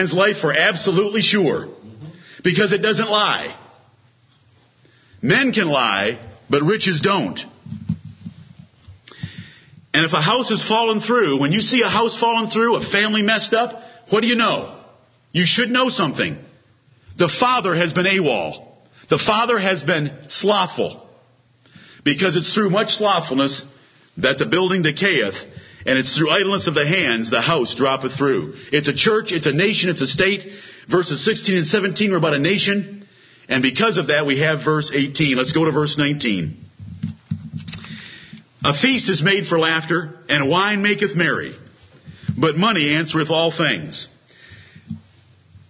man's life for absolutely sure. Because it doesn't lie. Men can lie, but riches don't. And if a house has fallen through, when you see a house fallen through, a family messed up, what do you know? You should know something. The father has been AWOL. The father has been slothful. Because it's through much slothfulness that the building decayeth, and it's through idleness of the hands the house droppeth through. It's a church, it's a nation, it's a state. Verses 16 and 17 were about a nation. And because of that, we have verse 18. Let's go to verse 19. A feast is made for laughter, and wine maketh merry. But money answereth all things.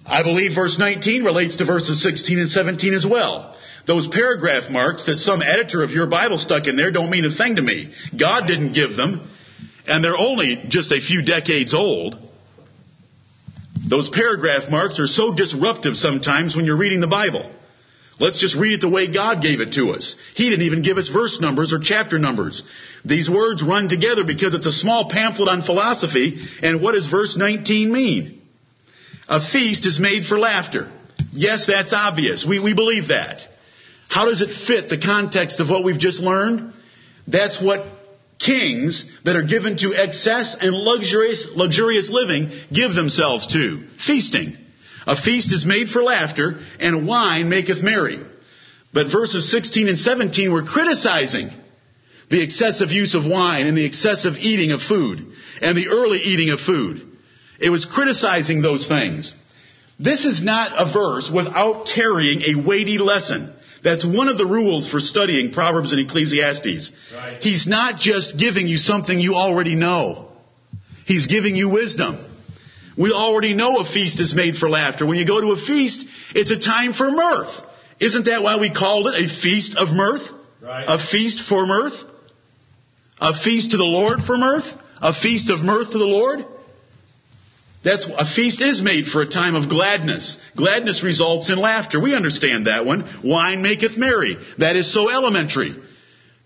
I believe verse 19 relates to verses 16 and 17 as well. Those paragraph marks that some editor of your Bible stuck in there don't mean a thing to me. God didn't give them, and they're only just a few decades old. Those paragraph marks are so disruptive sometimes when you're reading the Bible. Let's just read it the way God gave it to us. He didn't even give us verse numbers or chapter numbers. These words run together because it's a small pamphlet on philosophy. And what does verse 19 mean? A feast is made for laughter. Yes, that's obvious. We, we believe that. How does it fit the context of what we've just learned? That's what kings that are given to excess and luxurious, luxurious living give themselves to. Feasting. A feast is made for laughter, and wine maketh merry. But verses 16 and 17 were criticizing the excessive use of wine and the excessive eating of food and the early eating of food. It was criticizing those things. This is not a verse without carrying a weighty lesson. That's one of the rules for studying Proverbs and Ecclesiastes. Right. He's not just giving you something you already know. He's giving you wisdom. We already know a feast is made for laughter. When you go to a feast, it's a time for mirth. Isn't that why we called it a feast of mirth? Right. A feast for mirth? A feast to the Lord for mirth? A feast of mirth to the Lord? That's a feast is made for a time of gladness. Gladness results in laughter. We understand that one. Wine maketh merry. That is so elementary.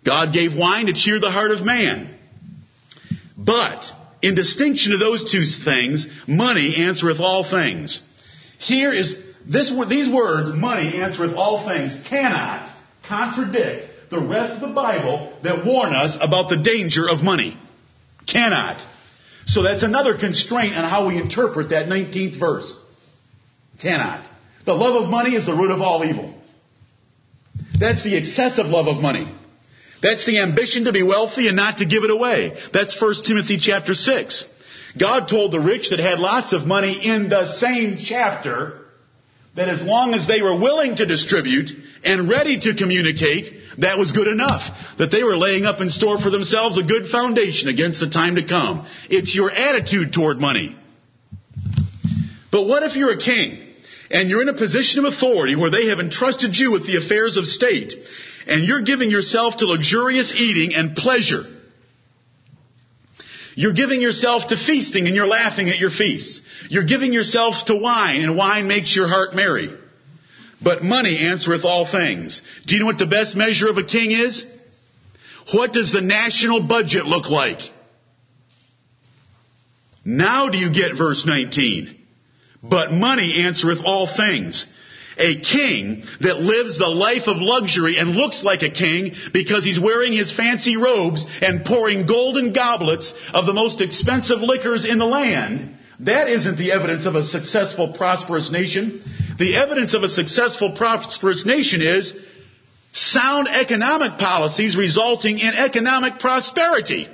God gave wine to cheer the heart of man. But in distinction to those two things, money answereth all things. Here is this, these words, money answereth all things, cannot contradict the rest of the Bible that warn us about the danger of money. Cannot. So that's another constraint on how we interpret that 19th verse. Cannot. The love of money is the root of all evil. That's the excessive love of money. That's the ambition to be wealthy and not to give it away. That's 1 Timothy chapter 6. God told the rich that had lots of money in the same chapter that as long as they were willing to distribute and ready to communicate, that was good enough. That they were laying up in store for themselves a good foundation against the time to come. It's your attitude toward money. But what if you're a king and you're in a position of authority where they have entrusted you with the affairs of state and you're giving yourself to luxurious eating and pleasure. You're giving yourself to feasting and you're laughing at your feasts. You're giving yourselves to wine and wine makes your heart merry. But money answereth all things. Do you know what the best measure of a king is? What does the national budget look like? Now do you get verse 19? But money answereth all things. A king that lives the life of luxury and looks like a king because he's wearing his fancy robes and pouring golden goblets of the most expensive liquors in the land. That isn't the evidence of a successful, prosperous nation. The evidence of a successful, prosperous nation is sound economic policies resulting in economic prosperity.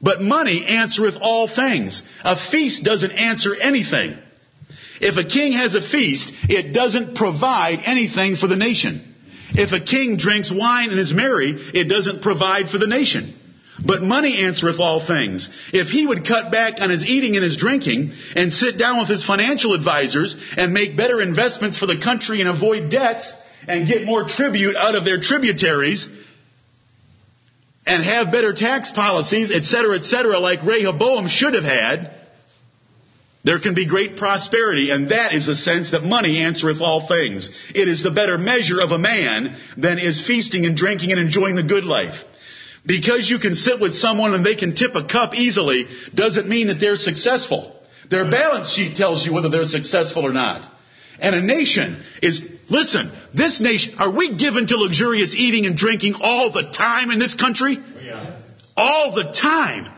But money answereth all things. A feast doesn't answer anything. If a king has a feast, it doesn't provide anything for the nation. If a king drinks wine and is merry, it doesn't provide for the nation. But money answereth all things. If he would cut back on his eating and his drinking and sit down with his financial advisors and make better investments for the country and avoid debts and get more tribute out of their tributaries and have better tax policies, etc., etc., like Rehoboam should have had, there can be great prosperity, and that is the sense that money answereth all things. It is the better measure of a man than is feasting and drinking and enjoying the good life. Because you can sit with someone and they can tip a cup easily doesn't mean that they're successful. Their balance sheet tells you whether they're successful or not. And a nation is, listen, this nation, are we given to luxurious eating and drinking all the time in this country? Yeah. All the time.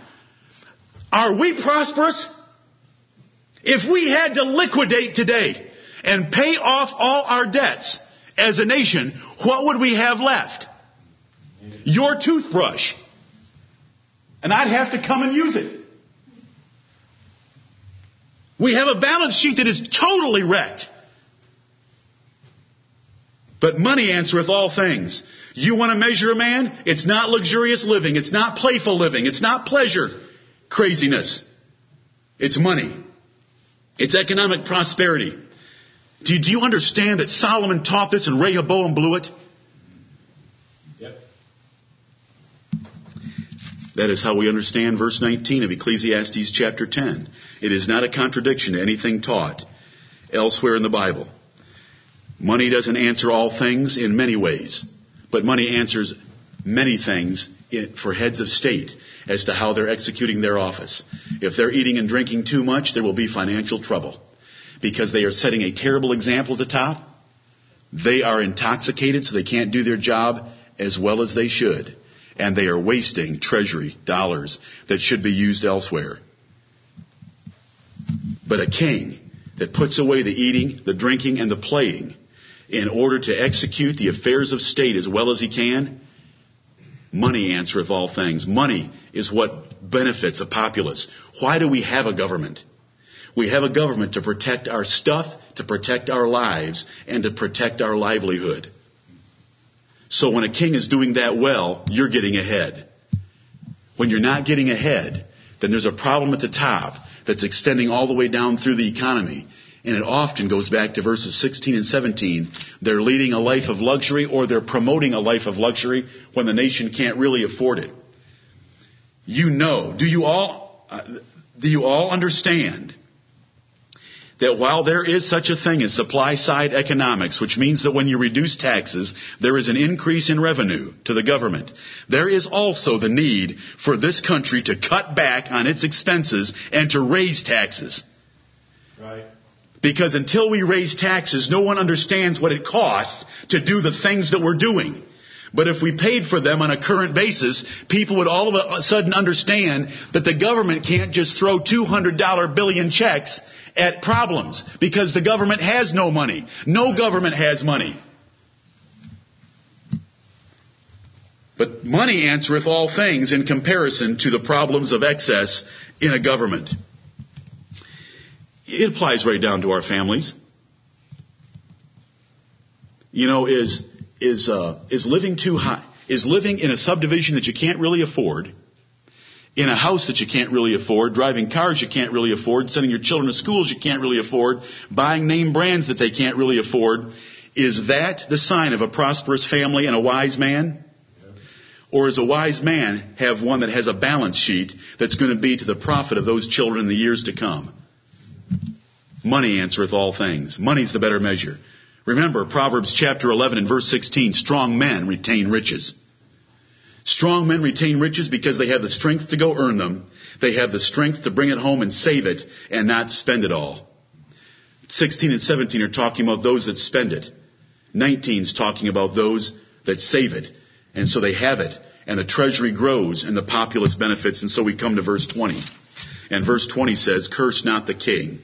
Are we prosperous? If we had to liquidate today and pay off all our debts as a nation, what would we have left? Your toothbrush. And I'd have to come and use it. We have a balance sheet that is totally wrecked. But money answereth all things. You want to measure a man? It's not luxurious living. It's not playful living. It's not pleasure. Craziness. It's money. It's economic prosperity. Do you, do you understand that Solomon taught this and Rehoboam blew it? Yep. That is how we understand verse 19 of Ecclesiastes chapter 10. It is not a contradiction to anything taught elsewhere in the Bible. Money doesn't answer all things in many ways, but money answers many things for heads of state as to how they're executing their office. If they're eating and drinking too much, there will be financial trouble because they are setting a terrible example at the top. They are intoxicated, so they can't do their job as well as they should. And they are wasting treasury dollars that should be used elsewhere. But a king that puts away the eating, the drinking, and the playing in order to execute the affairs of state as well as he can, money answereth all things. Money is what benefits a populace. Why do we have a government? We have a government to protect our stuff, to protect our lives, and to protect our livelihood. So when a king is doing that well, you're getting ahead. When you're not getting ahead, then there's a problem at the top that's extending all the way down through the economy. And it often goes back to verses 16 and 17. They're leading a life of luxury or they're promoting a life of luxury when the nation can't really afford it. You know, do you all, uh, do you all understand that while there is such a thing as supply side economics, which means that when you reduce taxes, there is an increase in revenue to the government, there is also the need for this country to cut back on its expenses and to raise taxes. Right. Because until we raise taxes, no one understands what it costs to do the things that we're doing. But if we paid for them on a current basis, people would all of a sudden understand that the government can't just throw $200 billion checks at problems because the government has no money. No government has money. But money answereth all things in comparison to the problems of excess in a government. It applies right down to our families. You know, is is uh, is living too high? Is living in a subdivision that you can't really afford? in a house that you can't really afford, driving cars you can't really afford, sending your children to schools you can't really afford, buying name brands that they can't really afford, is that the sign of a prosperous family and a wise man? Or is a wise man have one that has a balance sheet that's going to be to the profit of those children in the years to come? Money answereth all things. Money's the better measure. Remember Proverbs chapter 11 and verse 16, strong men retain riches. Strong men retain riches because they have the strength to go earn them. They have the strength to bring it home and save it and not spend it all. 16 and 17 are talking about those that spend it. 19 is talking about those that save it. And so they have it. And the treasury grows and the populace benefits. And so we come to verse 20. And verse 20 says, Curse not the king.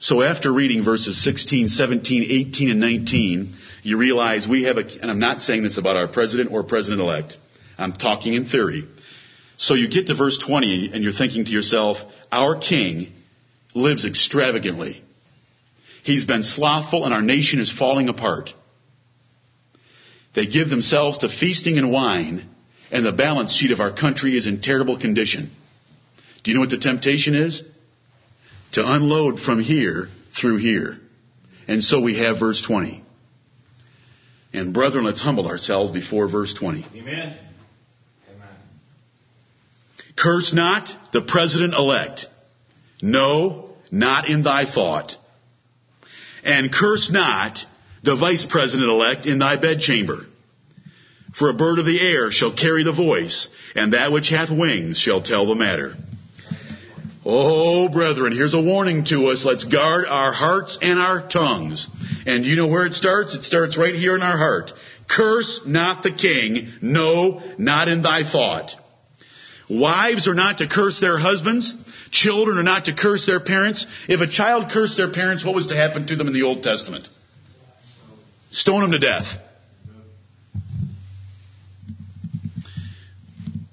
So after reading verses 16, 17, 18, and 19, you realize we have a, and I'm not saying this about our president or president elect. I'm talking in theory. So you get to verse 20 and you're thinking to yourself, our king lives extravagantly. He's been slothful and our nation is falling apart. They give themselves to feasting and wine and the balance sheet of our country is in terrible condition. Do you know what the temptation is? To unload from here through here. And so we have verse 20. And brethren, let's humble ourselves before verse 20. Amen. Amen. Curse not the president elect. No, not in thy thought. And curse not the vice president elect in thy bedchamber. For a bird of the air shall carry the voice, and that which hath wings shall tell the matter. Oh, brethren, here's a warning to us. Let's guard our hearts and our tongues. And you know where it starts? It starts right here in our heart. Curse not the king, no, not in thy thought. Wives are not to curse their husbands. Children are not to curse their parents. If a child cursed their parents, what was to happen to them in the Old Testament? Stone them to death.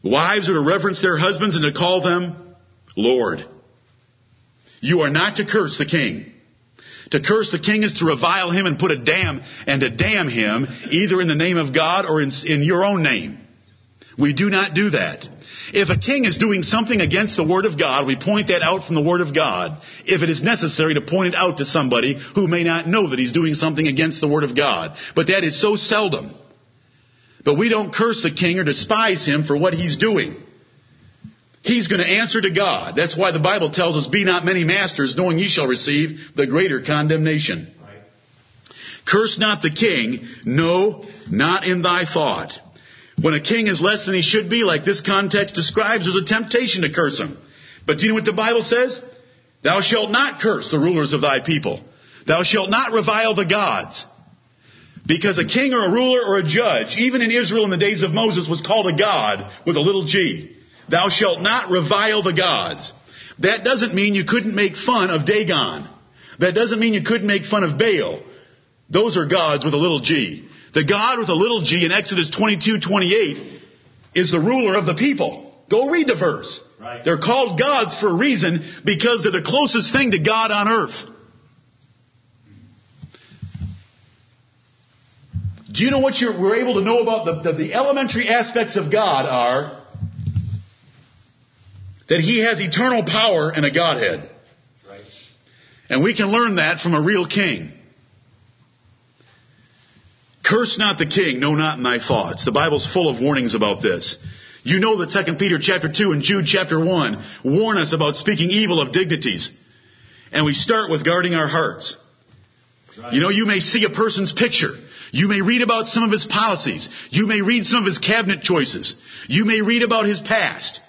Wives are to reverence their husbands and to call them Lord. You are not to curse the king. To curse the king is to revile him and put a damn and to damn him either in the name of God or in, in your own name. We do not do that. If a king is doing something against the Word of God, we point that out from the Word of God. If it is necessary to point it out to somebody who may not know that he's doing something against the Word of God. But that is so seldom. But we don't curse the king or despise him for what he's doing. He's going to answer to God. That's why the Bible tells us, be not many masters, knowing ye shall receive the greater condemnation. Right. Curse not the king, no, not in thy thought. When a king is less than he should be, like this context describes, there's a temptation to curse him. But do you know what the Bible says? Thou shalt not curse the rulers of thy people. Thou shalt not revile the gods. Because a king or a ruler or a judge, even in Israel in the days of Moses, was called a god with a little g. Thou shalt not revile the gods. That doesn't mean you couldn't make fun of Dagon. That doesn't mean you couldn't make fun of Baal. Those are gods with a little g. The God with a little g in Exodus 22, 28 is the ruler of the people. Go read the verse. Right. They're called gods for a reason because they're the closest thing to God on earth. Do you know what we're able to know about the, the, the elementary aspects of God are that he has eternal power and a Godhead. And we can learn that from a real king. Curse not the king, no not in thy thoughts. The Bible's full of warnings about this. You know that 2 Peter chapter 2 and Jude chapter 1 warn us about speaking evil of dignities. And we start with guarding our hearts. Right. You know, you may see a person's picture. You may read about some of his policies. You may read some of his cabinet choices. You may read about his past.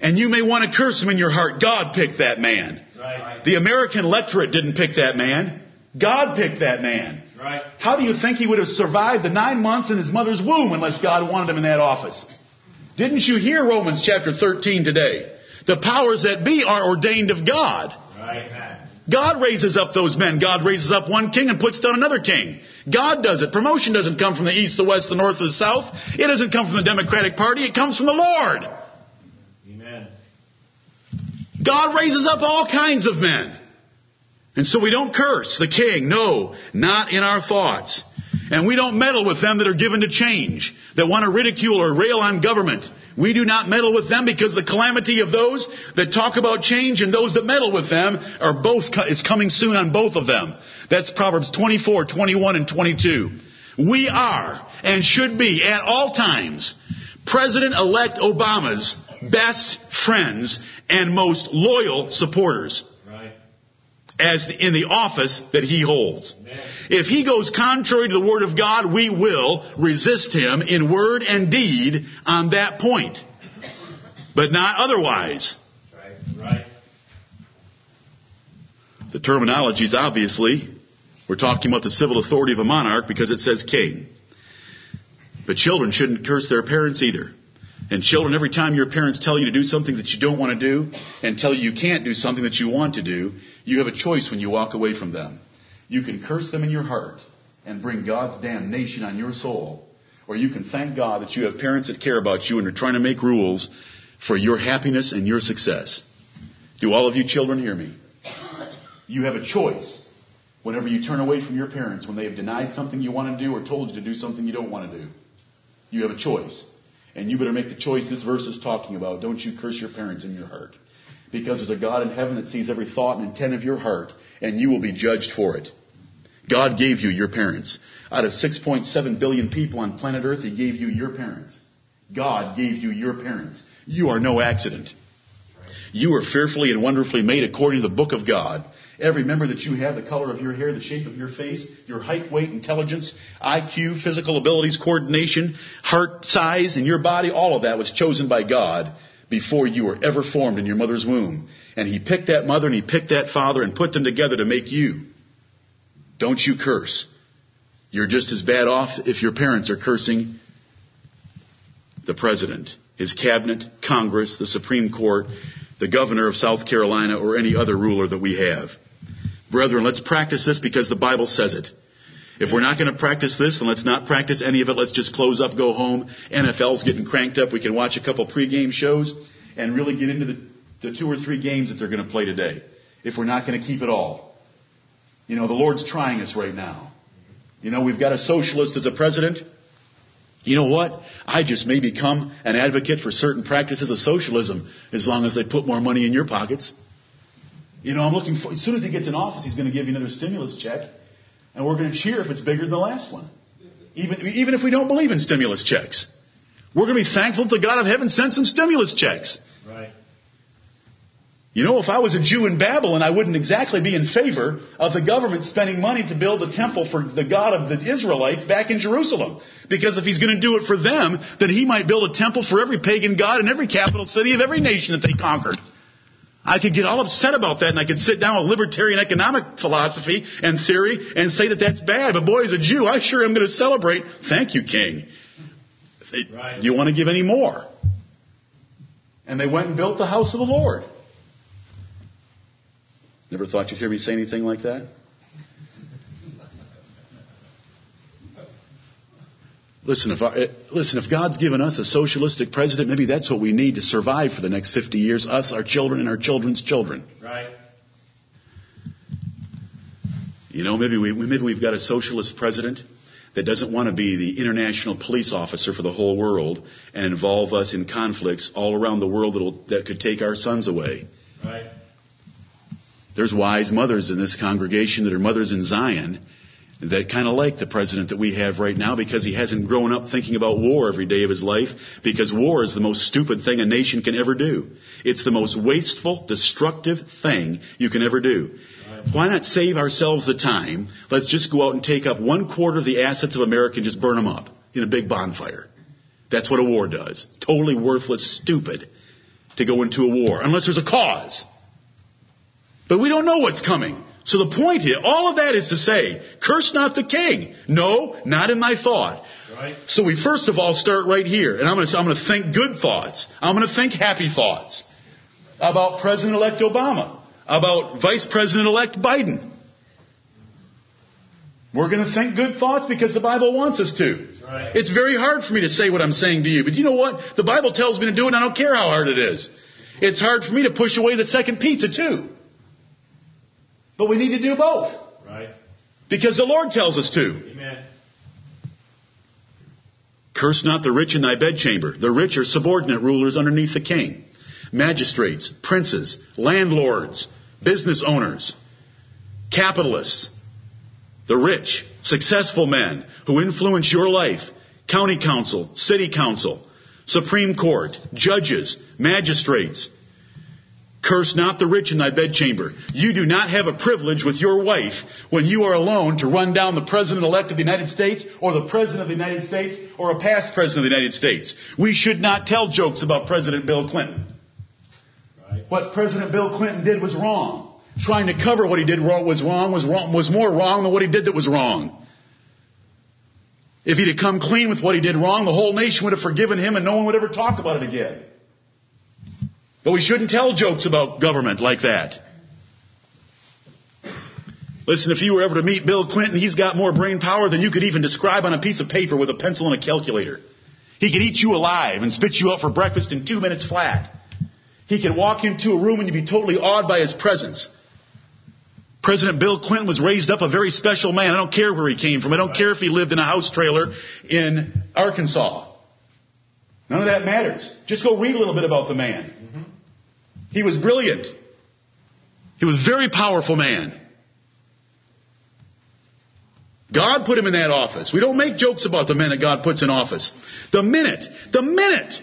And you may want to curse him in your heart. God picked that man. Right. The American electorate didn't pick that man. God picked that man. Right. How do you think he would have survived the nine months in his mother's womb unless God wanted him in that office? Didn't you hear Romans chapter 13 today? The powers that be are ordained of God. Right. God raises up those men. God raises up one king and puts down another king. God does it. Promotion doesn't come from the east, the west, the north, the south. It doesn't come from the Democratic Party. It comes from the Lord. God raises up all kinds of men. And so we don't curse the king. No, not in our thoughts. And we don't meddle with them that are given to change, that want to ridicule or rail on government. We do not meddle with them because the calamity of those that talk about change and those that meddle with them are both, it's coming soon on both of them. That's Proverbs 24, 21, and 22. We are and should be at all times President-elect Obama's best friends and most loyal supporters. Right. As the, in the office that he holds. Amen. If he goes contrary to the word of God, we will resist him in word and deed on that point. But not otherwise. Right. Right. The terminology is obviously, we're talking about the civil authority of a monarch because it says king. But children shouldn't curse their parents either. And children, every time your parents tell you to do something that you don't want to do and tell you you can't do something that you want to do, you have a choice when you walk away from them. You can curse them in your heart and bring God's damnation on your soul. Or you can thank God that you have parents that care about you and are trying to make rules for your happiness and your success. Do all of you children hear me? You have a choice whenever you turn away from your parents when they have denied something you want to do or told you to do something you don't want to do. You have a choice. And you better make the choice this verse is talking about. Don't you curse your parents in your heart. Because there's a God in heaven that sees every thought and intent of your heart, and you will be judged for it. God gave you your parents. Out of 6.7 billion people on planet Earth, He gave you your parents. God gave you your parents. You are no accident. You are fearfully and wonderfully made according to the book of God. Every member that you have, the color of your hair, the shape of your face, your height, weight, intelligence, IQ, physical abilities, coordination, heart size, and your body, all of that was chosen by God before you were ever formed in your mother's womb. And he picked that mother and he picked that father and put them together to make you. Don't you curse. You're just as bad off if your parents are cursing the president, his cabinet, Congress, the Supreme Court, the governor of South Carolina, or any other ruler that we have. Brethren, let's practice this because the Bible says it. If we're not going to practice this, then let's not practice any of it. Let's just close up, go home. NFL's getting cranked up. We can watch a couple pregame shows and really get into the, the two or three games that they're going to play today. If we're not going to keep it all. You know, the Lord's trying us right now. You know, we've got a socialist as a president. You know what? I just may become an advocate for certain practices of socialism as long as they put more money in your pockets. You know, I'm looking for, as soon as he gets in office, he's going to give you another stimulus check. And we're going to cheer if it's bigger than the last one. Even, even if we don't believe in stimulus checks. We're going to be thankful to God of heaven sent some stimulus checks. Right. You know, if I was a Jew in Babylon, I wouldn't exactly be in favor of the government spending money to build a temple for the God of the Israelites back in Jerusalem. Because if he's going to do it for them, then he might build a temple for every pagan god in every capital city of every nation that they conquered. I could get all upset about that and I could sit down with libertarian economic philosophy and theory and say that that's bad. But boy, as a Jew, I sure am going to celebrate. Thank you, King. Right. Do you want to give any more? And they went and built the house of the Lord. Never thought you'd hear me say anything like that? Listen if, our, eh, listen, if God's given us a socialistic president, maybe that's what we need to survive for the next 50 years, us, our children, and our children's children. Right. You know, maybe, we, maybe we've got a socialist president that doesn't want to be the international police officer for the whole world and involve us in conflicts all around the world that'll, that could take our sons away. Right. There's wise mothers in this congregation that are mothers in Zion that kind of like the president that we have right now because he hasn't grown up thinking about war every day of his life because war is the most stupid thing a nation can ever do. It's the most wasteful, destructive thing you can ever do. Why not save ourselves the time? Let's just go out and take up one quarter of the assets of America and just burn them up in a big bonfire. That's what a war does. Totally worthless, stupid to go into a war unless there's a cause. But we don't know what's coming. So the point here, all of that is to say, curse not the king. No, not in my thought. Right. So we first of all start right here, and I'm going to, I'm going to think good thoughts. I'm going to think happy thoughts about President-elect Obama, about Vice President-elect Biden. We're going to think good thoughts because the Bible wants us to. Right. It's very hard for me to say what I'm saying to you, but you know what? The Bible tells me to do it, and I don't care how hard it is. It's hard for me to push away the second pizza too. But we need to do both. Right. Because the Lord tells us to. Amen. Curse not the rich in thy bedchamber. The rich are subordinate rulers underneath the king. Magistrates, princes, landlords, business owners, capitalists, the rich, successful men who influence your life, county council, city council, Supreme Court, judges, magistrates, Curse not the rich in thy bedchamber. You do not have a privilege with your wife when you are alone to run down the President elect of the United States or the President of the United States or a past President of the United States. We should not tell jokes about President Bill Clinton. Right. What President Bill Clinton did was wrong. Trying to cover what he did was wrong was wrong was more wrong than what he did that was wrong. If he'd have come clean with what he did wrong, the whole nation would have forgiven him and no one would ever talk about it again. But we shouldn't tell jokes about government like that. Listen, if you were ever to meet Bill Clinton, he's got more brain power than you could even describe on a piece of paper with a pencil and a calculator. He could eat you alive and spit you out for breakfast in two minutes flat. He could walk into a room and you'd be totally awed by his presence. President Bill Clinton was raised up a very special man. I don't care where he came from. I don't care if he lived in a house trailer in Arkansas. None of that matters. Just go read a little bit about the man. Mm-hmm. He was brilliant. He was a very powerful man. God put him in that office. We don't make jokes about the men that God puts in office. The minute, the minute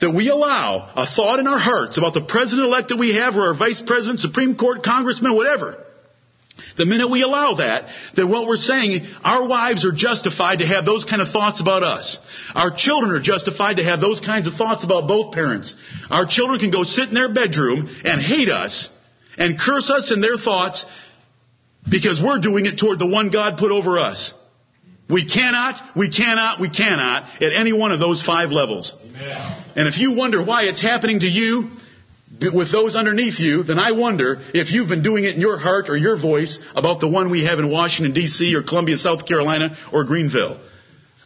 that we allow a thought in our hearts about the president elect that we have or our vice president, Supreme Court, congressman, whatever, The minute we allow that, then what we're saying, our wives are justified to have those kind of thoughts about us. Our children are justified to have those kinds of thoughts about both parents. Our children can go sit in their bedroom and hate us and curse us in their thoughts because we're doing it toward the one God put over us. We cannot, we cannot, we cannot at any one of those five levels. Amen. And if you wonder why it's happening to you with those underneath you, then I wonder if you've been doing it in your heart or your voice about the one we have in Washington D.C. or Columbia, South Carolina or Greenville.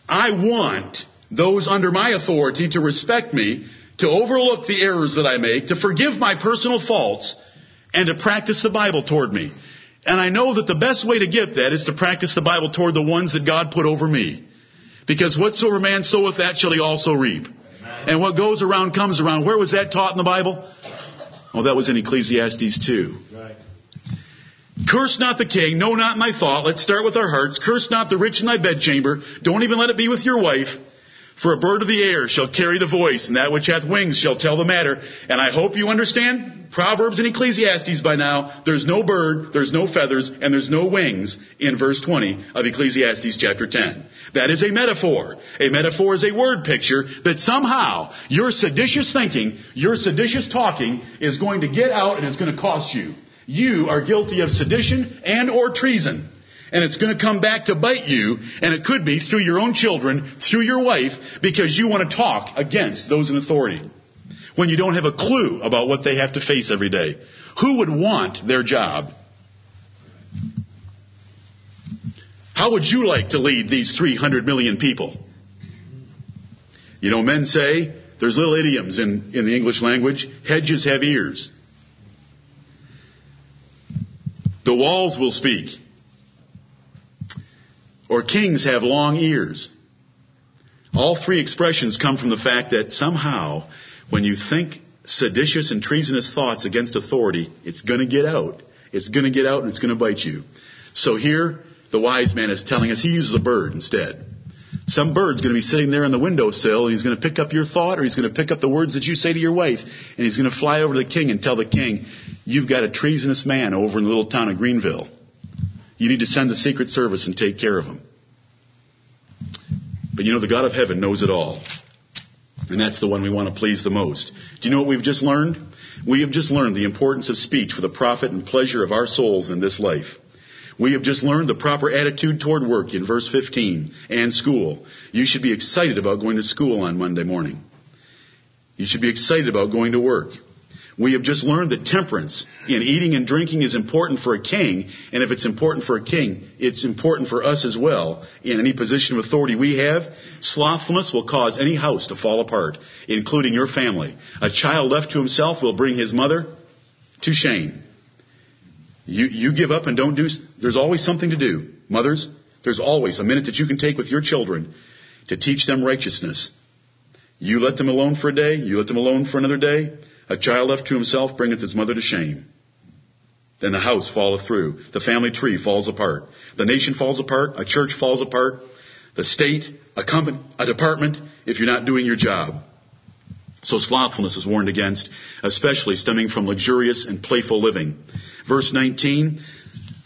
I want those under my authority to respect me, to overlook the errors that I make, to forgive my personal faults, and to practice the Bible toward me. And I know that the best way to get that is to practice the Bible toward the ones that God put over me. Because whatsoever man soweth, that shall he also reap. And what goes around comes around. Where was that taught in the Bible? Oh, that was in Ecclesiastes 2. Right. Curse not the king, no, not my thought. Let's start with our hearts. Curse not the rich in thy bedchamber. Don't even let it be with your wife. For a bird of the air shall carry the voice, and that which hath wings shall tell the matter. And I hope you understand Proverbs and Ecclesiastes by now. There's no bird, there's no feathers, and there's no wings in verse 20 of Ecclesiastes chapter 10. That is a metaphor. A metaphor is a word picture that somehow your seditious thinking, your seditious talking is going to get out and it's going to cost you. You are guilty of sedition and or treason. And it's going to come back to bite you, and it could be through your own children, through your wife, because you want to talk against those in authority. When you don't have a clue about what they have to face every day. Who would want their job? How would you like to lead these 300 million people? You know, men say, there's little idioms in, in the English language. Hedges have ears. The walls will speak. Or kings have long ears. All three expressions come from the fact that somehow, when you think seditious and treasonous thoughts against authority, it's going to get out. It's going to get out and it's going to bite you. So here, the wise man is telling us he uses a bird instead. Some bird's going to be sitting there on the windowsill and he's going to pick up your thought or he's going to pick up the words that you say to your wife and he's going to fly over to the king and tell the king, you've got a treasonous man over in the little town of Greenville. You need to send the Secret Service and take care of him. But you know, the God of heaven knows it all. And that's the one we want to please the most. Do you know what we've just learned? We have just learned the importance of speech for the profit and pleasure of our souls in this life. We have just learned the proper attitude toward work in verse 15 and school. You should be excited about going to school on Monday morning. You should be excited about going to work. We have just learned that temperance in eating and drinking is important for a king, and if it's important for a king, it's important for us as well. In any position of authority we have, slothfulness will cause any house to fall apart, including your family. A child left to himself will bring his mother to shame. You, you give up and don't do, there's always something to do. Mothers, there's always a minute that you can take with your children to teach them righteousness. You let them alone for a day, you let them alone for another day, a child left to himself bringeth his mother to shame. Then the house falleth through. The family tree falls apart. The nation falls apart. A church falls apart. The state, a company, a department, if you're not doing your job. So slothfulness is warned against, especially stemming from luxurious and playful living. Verse 19,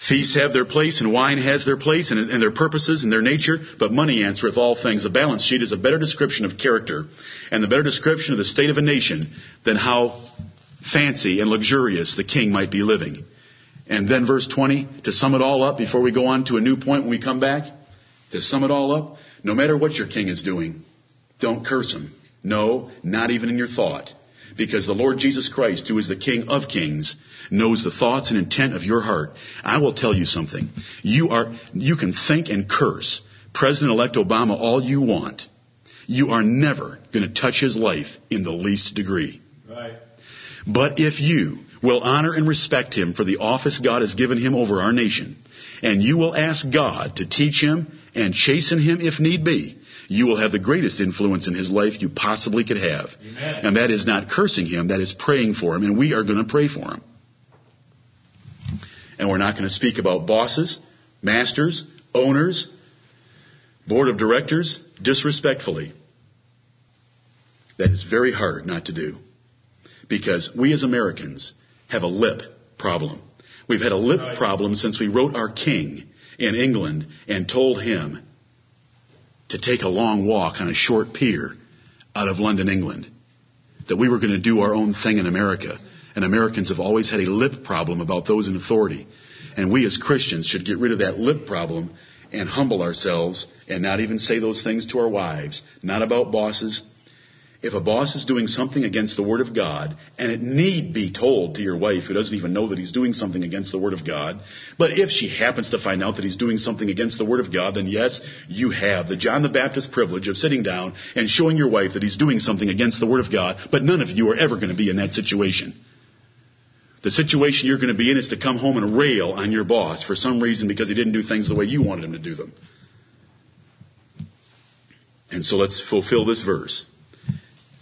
feasts have their place and wine has their place and, and their purposes and their nature, but money answereth all things. A balance sheet is a better description of character and the better description of the state of a nation than how fancy and luxurious the king might be living. And then verse 20, to sum it all up before we go on to a new point when we come back, to sum it all up, no matter what your king is doing, don't curse him. No, not even in your thought. Because the Lord Jesus Christ, who is the King of kings, knows the thoughts and intent of your heart. I will tell you something. You are, you can think and curse President-elect Obama all you want. You are never going to touch his life in the least degree. Right. But if you will honor and respect him for the office God has given him over our nation, and you will ask God to teach him and chasten him if need be, you will have the greatest influence in his life you possibly could have. Amen. And that is not cursing him, that is praying for him, and we are going to pray for him. And we're not going to speak about bosses, masters, owners, board of directors disrespectfully. That is very hard not to do. Because we as Americans have a lip problem. We've had a lip problem since we wrote our king in England and told him to take a long walk on a short pier out of London, England. That we were going to do our own thing in America. And Americans have always had a lip problem about those in authority. And we as Christians should get rid of that lip problem and humble ourselves and not even say those things to our wives. Not about bosses, if a boss is doing something against the Word of God, and it need be told to your wife who doesn't even know that he's doing something against the Word of God, but if she happens to find out that he's doing something against the Word of God, then yes, you have the John the Baptist privilege of sitting down and showing your wife that he's doing something against the Word of God, but none of you are ever going to be in that situation. The situation you're going to be in is to come home and rail on your boss for some reason because he didn't do things the way you wanted him to do them. And so let's fulfill this verse.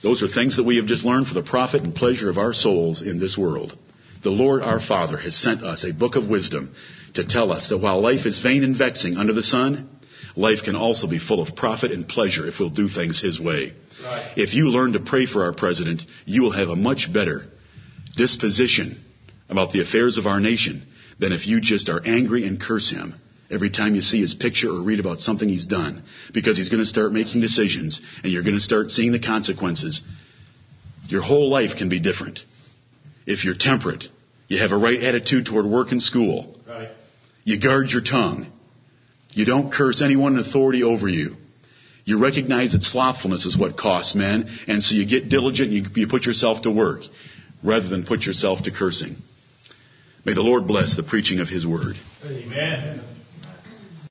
Those are things that we have just learned for the profit and pleasure of our souls in this world. The Lord our Father has sent us a book of wisdom to tell us that while life is vain and vexing under the sun, life can also be full of profit and pleasure if we'll do things His way. Right. If you learn to pray for our president, you will have a much better disposition about the affairs of our nation than if you just are angry and curse him every time you see his picture or read about something he's done because he's going to start making decisions and you're going to start seeing the consequences. Your whole life can be different. If you're temperate, you have a right attitude toward work and school. Right. You guard your tongue. You don't curse anyone in authority over you. You recognize that slothfulness is what costs men, and so you get diligent and you, you put yourself to work rather than put yourself to cursing. May the Lord bless the preaching of His word. Amen.